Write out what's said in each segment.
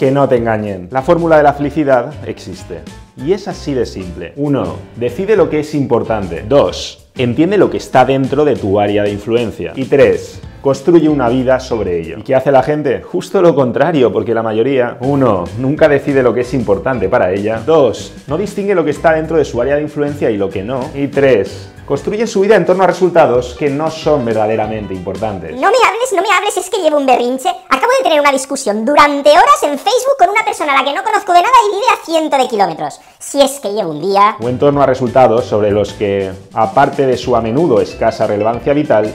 Que no te engañen. La fórmula de la felicidad existe. Y es así de simple. 1. Decide lo que es importante. 2. Entiende lo que está dentro de tu área de influencia. Y 3 construye una vida sobre ello. ¿Y qué hace la gente? Justo lo contrario, porque la mayoría, uno, nunca decide lo que es importante para ella, dos, no distingue lo que está dentro de su área de influencia y lo que no, y tres, construye su vida en torno a resultados que no son verdaderamente importantes. No no me hables, es que llevo un berrinche. Acabo de tener una discusión durante horas en Facebook con una persona a la que no conozco de nada y vive a cientos de kilómetros. Si es que llevo un día... O en torno a resultados sobre los que, aparte de su a menudo escasa relevancia vital,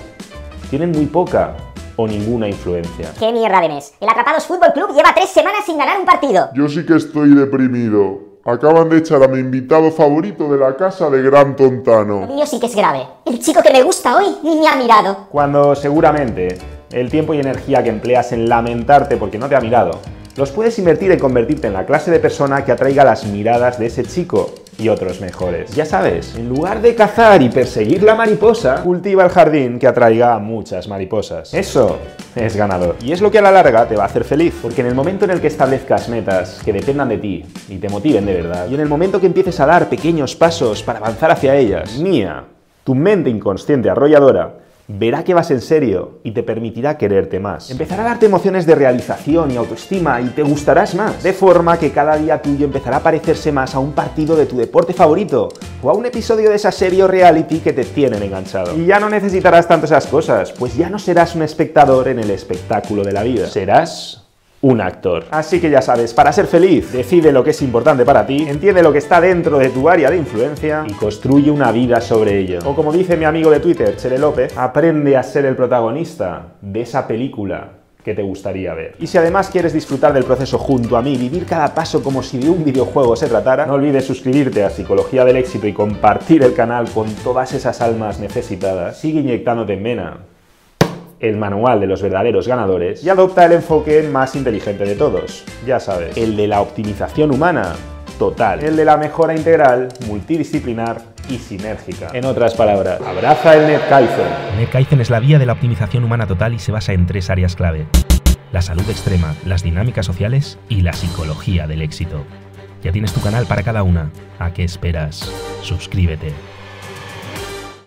tienen muy poca o ninguna influencia. ¡Qué mierda de mes! El Atrapados Fútbol Club lleva tres semanas sin ganar un partido. Yo sí que estoy deprimido. Acaban de echar a mi invitado favorito de la casa de Gran Tontano. El sí que es grave. El chico que me gusta hoy ni me ha mirado. Cuando seguramente el tiempo y energía que empleas en lamentarte porque no te ha mirado, los puedes invertir en convertirte en la clase de persona que atraiga las miradas de ese chico y otros mejores. Ya sabes, en lugar de cazar y perseguir la mariposa, cultiva el jardín que atraiga a muchas mariposas. Eso es ganador. Y es lo que a la larga te va a hacer feliz, porque en el momento en el que establezcas metas que dependan de ti y te motiven de verdad, y en el momento que empieces a dar pequeños pasos para avanzar hacia ellas, mía, tu mente inconsciente arrolladora, verá que vas en serio y te permitirá quererte más. Empezará a darte emociones de realización y autoestima y te gustarás más. De forma que cada día tuyo empezará a parecerse más a un partido de tu deporte favorito o a un episodio de esa serie o reality que te tienen enganchado. Y ya no necesitarás tanto esas cosas, pues ya no serás un espectador en el espectáculo de la vida. Serás un actor. Así que ya sabes, para ser feliz, decide lo que es importante para ti, entiende lo que está dentro de tu área de influencia y construye una vida sobre ello. O como dice mi amigo de Twitter, Chele López, aprende a ser el protagonista de esa película que te gustaría ver. Y si además quieres disfrutar del proceso junto a mí, vivir cada paso como si de un videojuego se tratara, no olvides suscribirte a Psicología del Éxito y compartir el canal con todas esas almas necesitadas. Sigue inyectándote en Mena el manual de los verdaderos ganadores y adopta el enfoque más inteligente de todos, ya sabes, el de la optimización humana total, el de la mejora integral, multidisciplinar y sinérgica. En otras palabras, abraza el NetKaizen. NetKaizen es la vía de la optimización humana total y se basa en tres áreas clave. La salud extrema, las dinámicas sociales y la psicología del éxito. Ya tienes tu canal para cada una. ¿A qué esperas? Suscríbete.